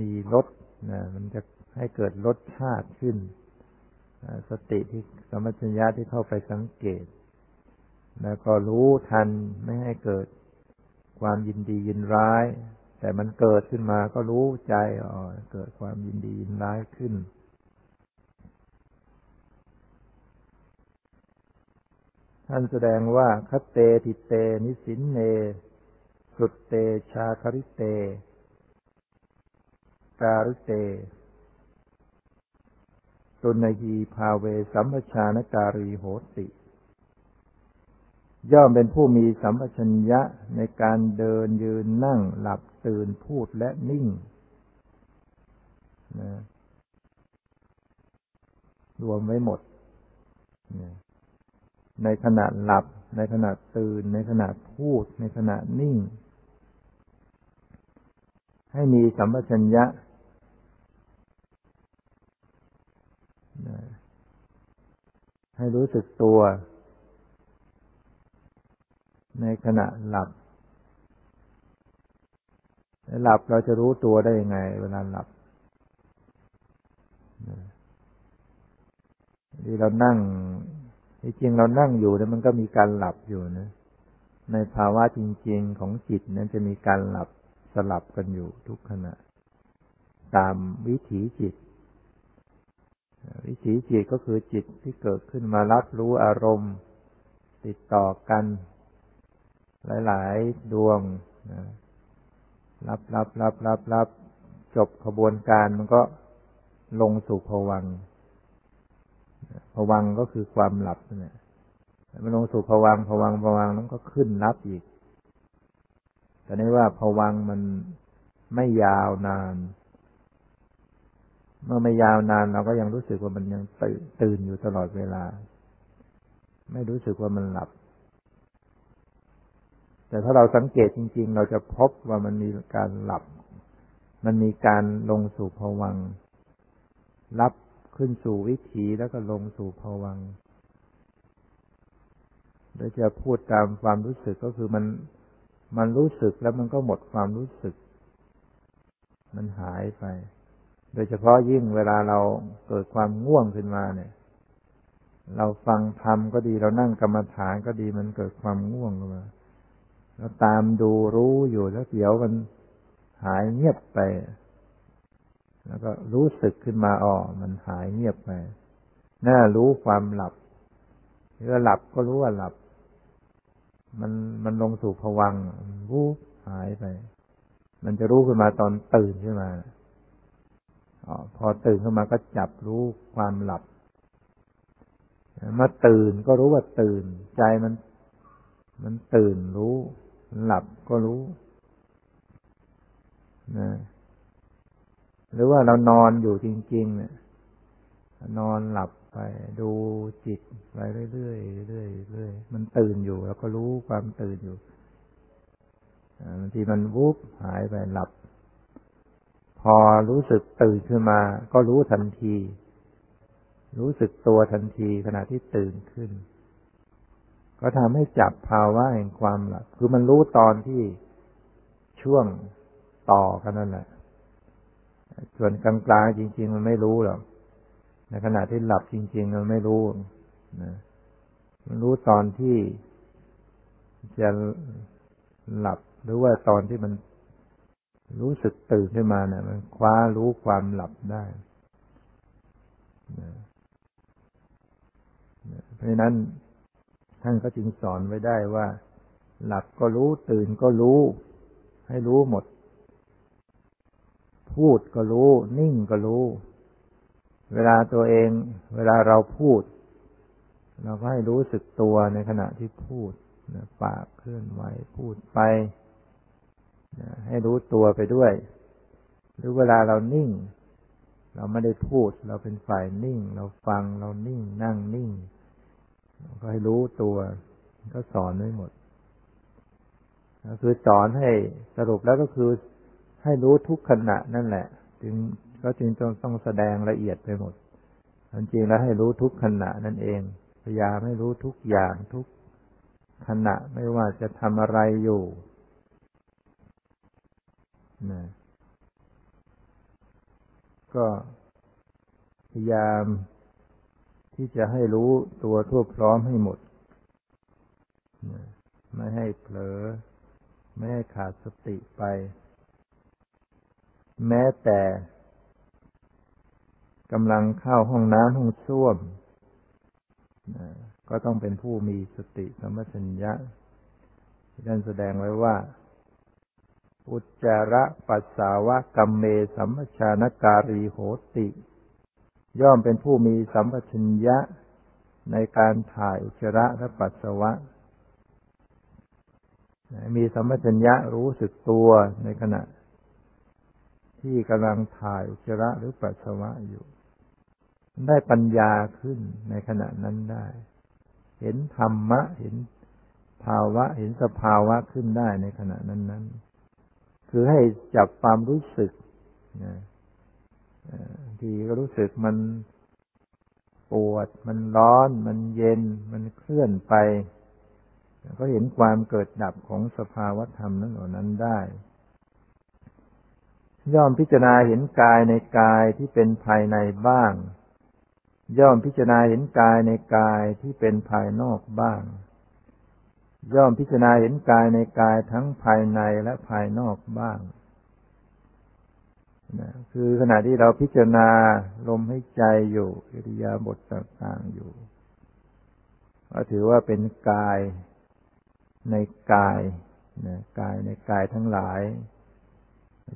มีรสนะมันจะให้เกิดรสชาติขึ้น สติที่สมัชัญญาที่เข้าไปสังเกต แล้วก็รู้ทันไม่ให้เกิดความยินดียินร้าย แต่มันเกิดขึ้นมาก็รู้ใจอ๋อเกิดความยินดียินร้ายขึ้นท่านแสดงว่าคเตติเต นิสินเน สุดเตชาคริเต การุเตตุนยีภาเวสัมปชานการีโหติ ย่อมเป็นผู้มีสัมปชัญญะในการเดินยืนนั่งหลับตื่นพูดและนิ่งนะรวมไว้หมด ในขณะหลับ ในขณะตื่น ในขณะพูด ในขณะนิ่ง ให้มีสัมปชัญญะ ให้รู้สึกตัว ในขณะหลับหลับเราจะรู้ตัวได้ยังไง เวลาหลับที่เรานั่งที่จริงเรานั่งอยู่เนี่ยมันก็มีการหลับอยู่นะ ในภาวะจริง ๆของจิตนั้นจะมีการหลับสลับกันอยู่ทุกขณะ ตามวิถีจิต วิถีจิตก็คือจิตที่เกิดขึ้นมารับรู้อารมณ์ ติดต่อกัน หลาย ๆ ดวงรับรับรับรับรับจบขบวนการมันก็ลงสู่ภวังภวังก็คือความหลับเนี่ยมันลงสู่ภวังภวังภวังนั้นก็ขึ้นรับอีกแต่นี้ว่าภวังมันไม่ยาวนาน เมื่อไม่ยาวนานเราก็ยังรู้สึกว่ามันยังตื่นอยู่ตลอดเวลา ไม่รู้สึกว่ามันหลับ แต่ถ้าเราสังเกตจริง ๆ เราจะพบว่ามันมีการหลับ มันมีการลงสู่ภวังรับขึ้นสู่วิถีแล้วก็ลงสู่ภวังโดยจะพูดตามความรู้สึกก็คือมันมันรู้สึกแล้วมันก็หมดความรู้สึก มันหายไป โดยเฉพาะยิ่งเวลาเราเกิดความง่วงขึ้นมาเนี่ย เราฟังธรรมก็ดีเรานั่งกรรมฐานก็ดีมันเกิดความง่วงขึ้นมาเราตามดูรู้อยู่แล้วเดี๋ยวมันหายเงียบไป แล้วก็รู้สึกขึ้นมาอ๋อมันหายเงียบไปน่ารู้ความหลับเมื่อหลับก็รู้ว่าหลับ มันมันลงสู่ผวังวูบหายไป มันจะรู้ขึ้นมาตอนตื่นขึ้นมา พอตื่นขึ้นมาก็จับรู้ความหลับมาตื่นก็รู้ว่าตื่น ใจมัน มันตื่นรู้ หลับก็รู้นะหรือว่าเรานอนอยู่จริง ๆ เนี่ย นอนหลับไป ดูจิตไปเรื่อยๆเรื่อยๆเรื่อยมันตื่นอยู่ แล้วก็รู้ความตื่นอยู่บางทีมันวุบหายไปหลับ อรู้สึกตื่นขึ้นมา ก็รู้ทันที รู้สึกตัวทันทีขณะที่ตื่นขึ้น ก็ทำให้จับภาวะแห่งความหลับคือมันรู้ตอนที่ช่วงต่อกันนั่นแหละส่วนกลางๆจริง ๆ มันไม่รู้หรอกในขณะที่หลับจริง ๆ มันไม่รู้นะมันรู้ตอนที่จะหลับหรือว่าตอนที่มัน รู้สึกตื่นขึ้นมาเนะี่ยมันคว้ารู้ความหลับได้นะเพราะนั้นท่านก็จึงสอนไว้ได้ว่า หลับก็รู้ตื่นก็รู้ ให้รู้หมด พูดก็รู้ นิ่งก็รู้ เวลาตัวเอง เวลาเราพูด เราก็ให้รู้สึกตัวในขณะที่พูดนะปากเคลื่อนไหวพูดไป ให้รู้ตัวไปด้วย หรือเวลาเรานิ่ง เราไม่ได้พูด เราเป็นฝ่ายนิ่ง เราฟังเรานิ่ง นั่งนิ่ง ก็ให้รู้ตัว ก็สอนไว้หมดก็คือสอนให้สรุปแล้วก็คือให้รู้ทุกขณะนั่นแหละ จึงก็จึงต้องต้องแสดงละเอียดไปหมดจริงแล้วให้รู้ทุกขณะนั่นเอง พยายามให้รู้ทุกอย่างทุกขณะไม่ว่าจะทำอะไรอยู่ นะก็พยายามที่จะให้รู้ตัวทั่วพร้อมให้หมด ไม่ให้เผลอ ไม่ให้ขาดสติไป แม้แต่กำลังเข้าห้องน้ำห้องส้วม ก็ต้องเป็นผู้มีสติสัมปชัญญะท่านแสดงไว้ว่า อุจจาระปัสสาวะกัมเมสัมปชานการีโหติ ย่อมเป็นผู้มีสัมปชัญญะในการถ่ายอุจจาระและปัสสาวะ มีสัมปชัญญะรู้สึกตัวในขณะ ที่กำลังถ่ายอุจจาระหรือปัสสาวะอยู่ ได้ปัญญาขึ้นในขณะนั้นได้ เห็นธรรมะเห็นภาวะเห็นสภาวะขึ้นได้ในขณะนั้นนั้น คือให้จับความรู้สึกนะทีก็รู้สึกมันปวด มันร้อน มันเย็น มันเคลื่อนไป ก็เห็นความเกิดดับของสภาวธรรมนั้นเหล่านั้นได้ ย่อมพิจารณาเห็นกายในกายที่เป็นภายในบ้าง ย่อมพิจารณาเห็นกายในกายที่เป็นภายนอกบ้าง ย่อมพิจารณาเห็นกายในกายทั้งภายในและภายนอกบ้างนะคือขณะที่เราพิจารณาลมให้ใจอยู่อิริยาบถต่างๆอยู่ ก็ถือว่าเป็นกายในกายนะกายในกายทั้งหลาย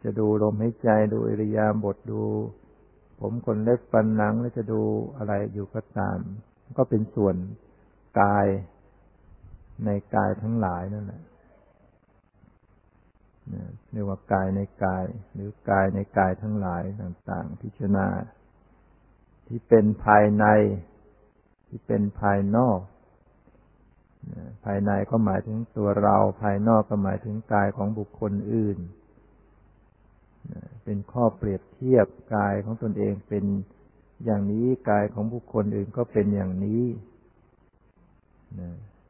จะดูลมให้ใจดูอิริยาบถดู ผมคนเล็บฟันหนังแล้วจะดูอะไรอยู่ก็ตาม ก็เป็นส่วนกาย ในกายทั้งหลายนั่นแหละเรียกว่ากายในกาย หรือกายในกายทั้งหลายต่าง ๆ พิจารณา ที่เป็นภายใน ที่เป็นภายนอกภายในก็หมายถึงตัวเรา ภายนอกก็หมายถึงกายของบุคคลอื่น เป็นข้อเปรียบเทียบกายของตนเองเป็นอย่างนี้กายของบุคคลอื่นก็เป็นอย่างนี้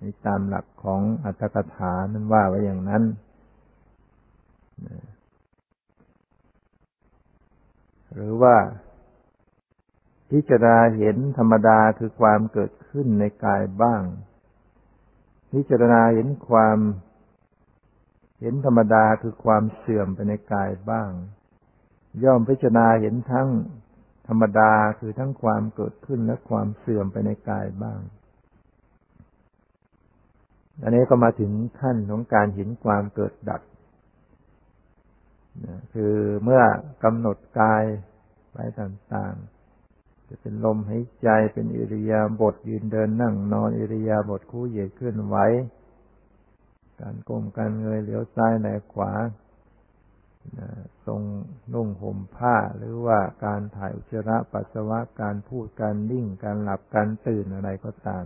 นตามหลักของอัตถกถานั้นว่าไว้อย่างนั้นหรือว่า พิจารณาเห็นธรรมดาคือความเกิดขึ้นในกายบ้าง พิจารณาเห็นความ เห็นธรรมดาคือความเสื่อมไปในกายบ้าง ย่อมพิจารณาเห็นทั้งธรรมดาคือทั้งความเกิดขึ้นและความเสื่อมไปในกายบ้าง อันนี้ก็มาถึงขั้นของการเห็นความเกิดดับคือเมื่อกำหนดกายไปต่างๆ จะเป็นลมหายใจเป็นอิริยาบถยืนเดินนั่งนอนอิริยาบถคู่เหยียดขึ้นไหวการก้มการเงยเหลียวซ้ายแลขวาทรงนุ่งห่มผ้าหรือว่าการถ่ายอุจจาระปัสสาวะการพูดการนิ่งการหลับการตื่นอะไรก็ตาม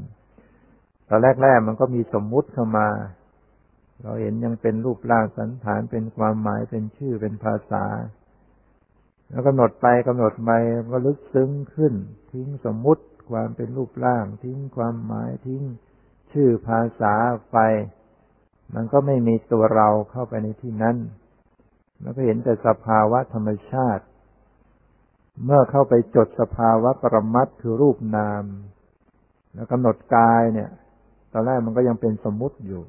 ตอนแรกๆมันก็มีสมมุติเข้ามา เราเห็นยังเป็นรูปร่างสันฐานเป็นความหมายเป็นชื่อเป็นภาษา แล้วกำหนดไปกำหนดไปก็ลึกซึ้งขึ้น ทิ้งสมมุติความเป็นรูปร่าง ทิ้งความหมายทิ้งชื่อภาษาไป มันก็ไม่มีตัวเราเข้าไปในที่นั้น แล้วก็เห็นแต่สภาวะธรรมชาติ เมื่อเข้าไปจดสภาวะปรมัตคือรูปนาม แล้วกำหนดกายเนี่ย อนแรกมันก็ยังเป็นสมมุติอยู่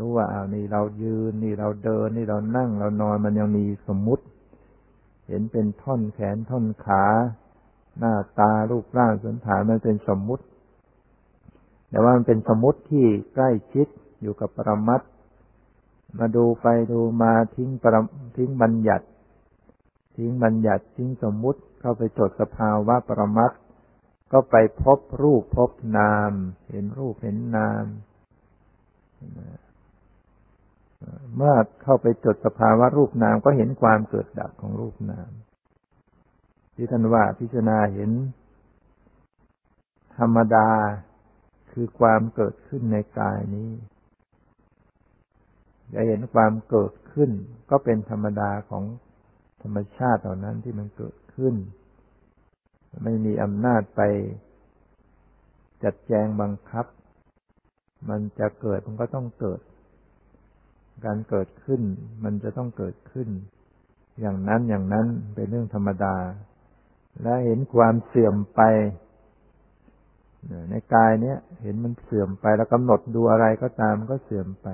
รู้ว่าอ้าวนี่เรายืนนี่เราเดินนี่เรานั่งเรานอนมันยังมีสมมุติ เห็นเป็นท่อนแขนท่อนขา หน้าตารูปร่างสันฐานมันเป็นสมมุติ แต่ว่ามันเป็นสมมุติที่ใกล้ชิดอยู่กับปรมัตมาดูไปดูมาทิ้งปรทิ้งบัญญัติ ทิ้งบัญญัติทิ้งสมมุติเข้าไปจดสภาวะปรมัต ก็ไปพบรูปพบนาม เห็นรูปเห็นนาม เมื่อเข้าไปจดสภาวะรูปนามก็เห็นความเกิดดับของรูปนาม ที่ท่านว่าพิจารณาเห็น ธรรมดาคือความเกิดขึ้นในกายนี้จะเห็นความเกิดขึ้น ก็เป็นธรรมดาของธรรมชาติเหล่านั้นที่มันเกิดขึ้น ไม่มีอำนาจไปจัดแจงบังคับ มันจะเกิดมันก็ต้องเกิด การเกิดขึ้น มันจะต้องเกิดขึ้น อย่างนั้นอย่างนั้นเป็นเรื่องธรรมดา และเห็นความเสื่อมไปในกายเนี้ยเห็นมันเสื่อมไปแล้วกำหนดดูอะไรก็ตามก็เสื่อมไป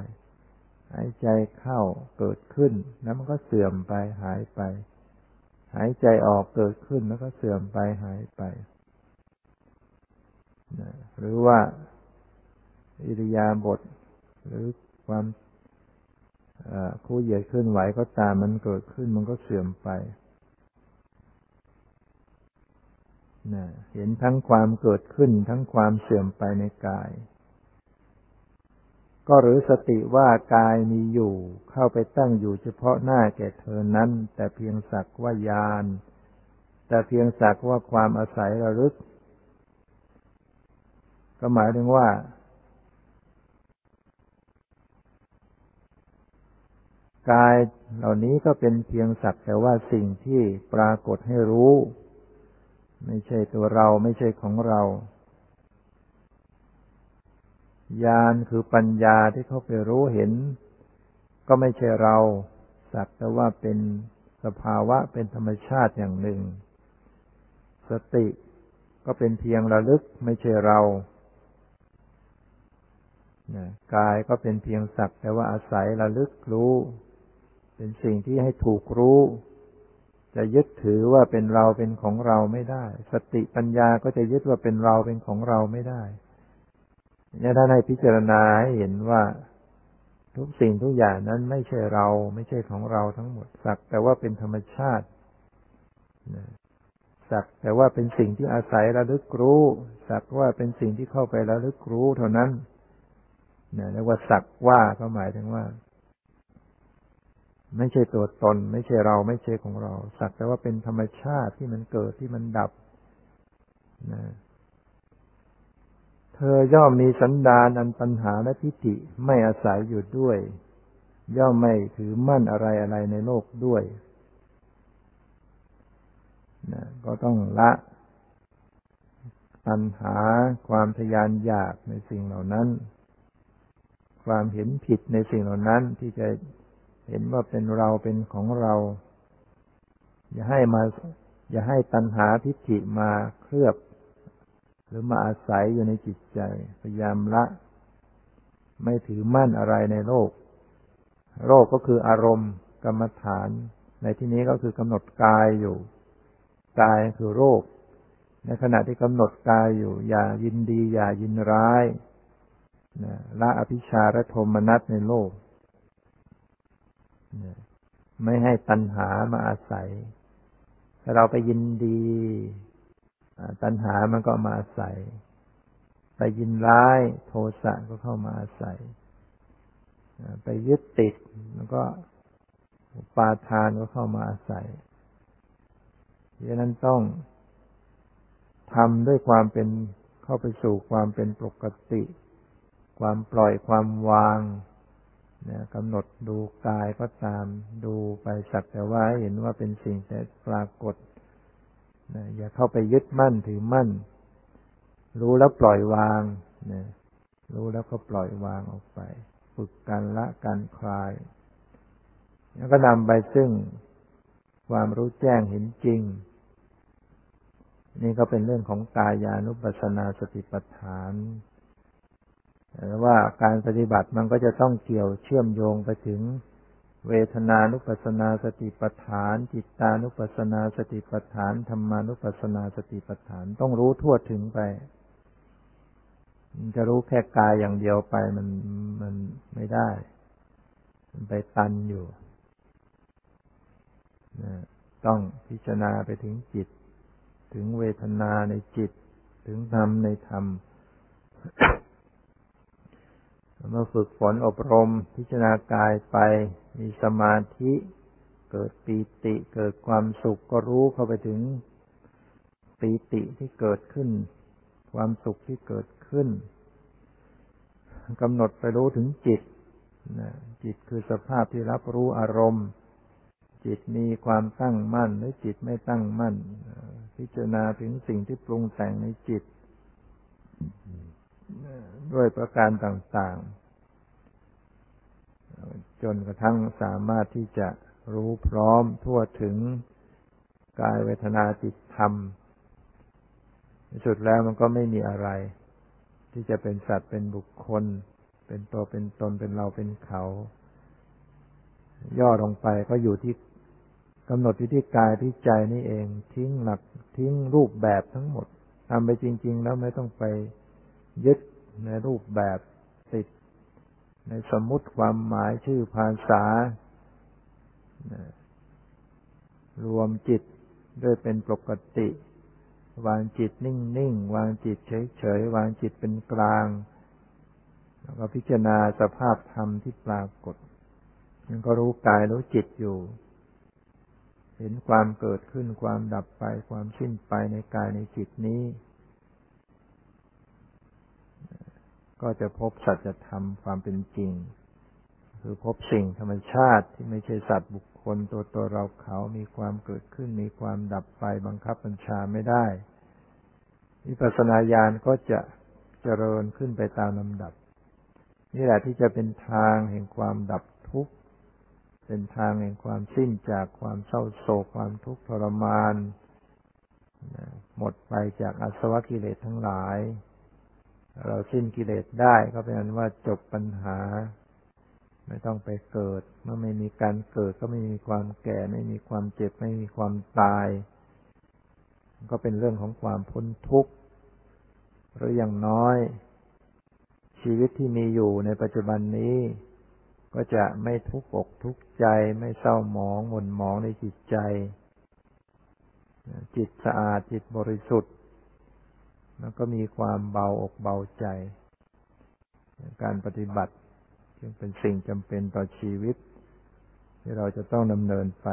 หายใจเข้าเกิดขึ้น แล้วมันก็เสื่อมไปหายไป หายใจออกเกิดขึ้นแล้วก็เสื่อมไปหายไปหรือว่าอิริยาบถหรือความคู่เหยียดขึ้นไหวก็ตามมันเกิดขึ้นมันก็เสื่อมไปเห็นทั้งความเกิดขึ้นทั้งความเสื่อมไปในกาย ก็หรือสติว่ากายมีอยู่ เข้าไปตั้งอยู่เฉพาะหน้าแก่เธอนั้น แต่เพียงสักว่ายาน แต่เพียงสักว่าความอาศัยระลึก ก็หมายถึงว่า กายเหล่านี้ก็เป็นเพียงสักแต่ว่าสิ่งที่ปรากฏให้รู้ ไม่ใช่ตัวเราไม่ใช่ของเรา ญาณคือปัญญาที่เขาไปรู้เห็น ก็ไม่ใช่เราสักแต่ว่าเป็นสภาวะเป็นธรรมชาติอย่างหนึ่ง สติก็เป็นเพียงระลึกไม่ใช่เรากายก็เป็นเพียงสักแต่ว่าอาศัยระลึกรู้ เป็นสิ่งที่ให้ถูกรู้ จะยึดถือว่าเป็นเราเป็นของเราไม่ได้ สติปัญญาก็จะยึดว่าเป็นเราเป็นของเราไม่ได้ เนี่ยท่านให้พิจารณาให้เห็นว่าทุกสิ่งทุกอย่างนั้นไม่ใช่เรา ไม่ใช่ของเราทั้งหมดสัก แต่ว่าเป็นธรรมชาติสัก แต่ว่าเป็นสิ่งที่อาศัยระลึกรู้ สักว่าเป็นสิ่งที่เข้าไประลึกรู้เท่านั้นเนี่ยเรียกว่าสักว่าก็หมายถึงว่า ไม่ใช่ตัวตน ไม่ใช่เรา ไม่ใช่ของเรา สักแต่ว่าเป็นธรรมชาติที่มันเกิดที่มันดับนะ เธอย่อมมีสันดานอันปัญหาและทิฏฐิไม่อาศัยอยู่ด้วย ย่อมไม่ถือมั่นอะไรอะไรในโลกด้วยนะก็ต้องละปัญหาความทยานอยากในสิ่งเหล่านั้น ความเห็นผิดในสิ่งเหล่านั้นที่จะเห็นว่าเป็นเราเป็นของเรา อย่าให้มา อย่าให้ตัณหาทิฏฐิมาเคลือบ รือมาอาศัยอยู่ในจิตใจ พยายามละ ไม่ถือมั่นอะไรในโลก โลกก็คืออารมณ์กรรมฐาน ในที่นี้ก็คือกำหนดกายอยู่กายคือโรค ในขณะที่กำหนดกายอยู่ อย่ายินดี อย่ายินร้ายละอภิชาและโทมนัสในโลกไม่ให้ตัณหามาอาศัย ถ้าเราไปยินดี ตัณหามันก็มาอาศัยไปยินร้ายโทสะก็เข้ามาอาศัยไปยึดติดแล้วก็ปาทานก็เข้ามาอาศัยดังนั้นต้องทำด้วยความเป็นเข้าไปสู่ความเป็นปกติ ความปล่อยความวางนะกำหนดดูกายก็ตาม ดูไปสักแต่ว่าเห็นว่าเป็นสิ่งแต่ปรากฏ อย่าเข้าไปยึดมั่นถือมั่น รู้แล้วปล่อยวางนะรู้แล้วก็ปล่อยวางออกไป ฝึกการละการคลาย แล้วก็นำไปซึ่งความรู้แจ้งเห็นจริง นี่ก็เป็นเรื่องของกายานุปัสสนาสติปัฏฐานแต่ว่าการปฏิบัติมันก็จะต้องเกี่ยวเชื่อมโยงไปถึง เวทนานุปัสนาสติปัฏฐาน จิตานุปัสนาสติปัฏฐานธรรมานุปัสนาสติปัฏฐานต้องรู้ทั่วถึงไปจะรู้แค่กายอย่างเดียวไปมันมันไม่ได้ มันไปตันอยู่ต้องพิจารณาไปถึงจิต ถึงเวทนาในจิต ถึงธรรมในธรรม มื่อฝึกฝนอบรมพิจารณากายไป มีสมาธิ เกิดปีติเกิดความสุขก็รู้เข้าไปถึงปีติที่เกิดขึ้น ความสุขที่เกิดขึ้นกำหนดไปรู้ถึงจิตจิตคือสภาพที่รับรู้อารมณ์ จิตมีความตั้งมั่นหรือจิตไม่ตั้งมั่น พิจารณาถึงสิ่งที่ปรุงแต่งในจิต ด้วยประการต่างๆ จนกระทั่งสามารถที่จะรู้พร้อมทั่วถึงกายเวทนาจิตธรรมที่สุดแล้วมันก็ไม่มีอะไร ที่จะเป็นสัตว์เป็นบุคคล เป็นตัวเป็นตนเป็นเราเป็นเขา ย่อลงไปก็อยู่ที่กำหนดที่กายที่ใจนี่เอง ทิ้งหลักทิ้งรูปแบบทั้งหมดทำไปจริง ๆ แล้วไม่ต้องไป ยึดในรูปแบบติด ในสมมุติความหมายชื่อภาษารวมจิตด้วยเป็นปกติ วางจิตนิ่งๆ วางจิตเฉยๆ วางจิตเป็นกลาง แล้วก็พิจารณาสภาพธรรมที่ปรากฏมันก็รู้กายรู้จิตอยู่ เห็นความเกิดขึ้นความดับไปความสิ้นไปในกายในจิตนี้ ก็จะพบสัจธรรมความเป็นจริง คือพบสิ่งธรรมชาติที่ไม่ใช่สัตว์บุคคลตัวตัวเราเขามีความเกิดขึ้น มีความดับไปบังคับบัญชาไม่ได้วิปัสสนาญาณก็จะเจริญขึ้นไปตามลำดับ นี่แหละที่จะเป็นทางแห่งความดับทุกข์ เป็นทางแห่งความสิ้นจากความเศร้าโศกความทุกข์ทรมานหมดไปจากอสวะกิเลสทั้งหลาย เราสิ้นกิเลสได้ก็เป็นนั้นว่าจบปัญหา ไม่ต้องไปเกิด เมื่อไม่มีการเกิดก็ไม่มีความแก่ ไม่มีความเจ็บ ไม่มีความตาย ก็เป็นเรื่องของความพ้นทุกข์หรืออย่างน้อย ชีวิตที่มีอยู่ในปัจจุบันนี้ ก็จะไม่ทุกข์อกทุกข์ใจ ไม่เศร้าหมองหม่นหมองในจิตใจ จิตสะอาดจิตบริสุทธิ์ มันก็มีความเบาอกเบาใจ การปฏิบัติจึงเป็นสิ่งจำเป็นต่อชีวิต ที่เราจะต้องดำเนินไป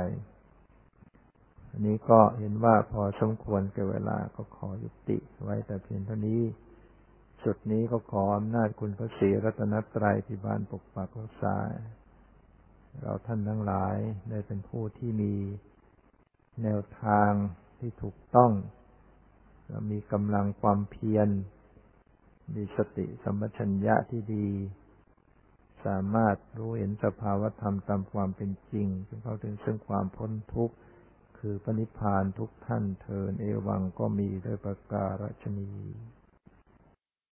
อันนี้ก็เห็นว่าพอสมควรแก่เวลาก็ขอยุติไว้แต่เพียงเท่านี้สุดนี้ก็ขออำนาจคุณพระศรีรัตนตรัยที่บานปกปักรักษาเราท่านทั้งหลายได้เป็นผู้ที่มีแนวทางที่ถูกต้อง เรามีกำลังความเพียร มีสติสัมปชัญญะที่ดี สามารถรู้เห็นสภาวธรรมตามความเป็นจริงจนเข้าถึงซึ่งความพ้นทุกข์ คือปณิพานทุกท่านเทินเอวังก็มีด้วยประการฉนี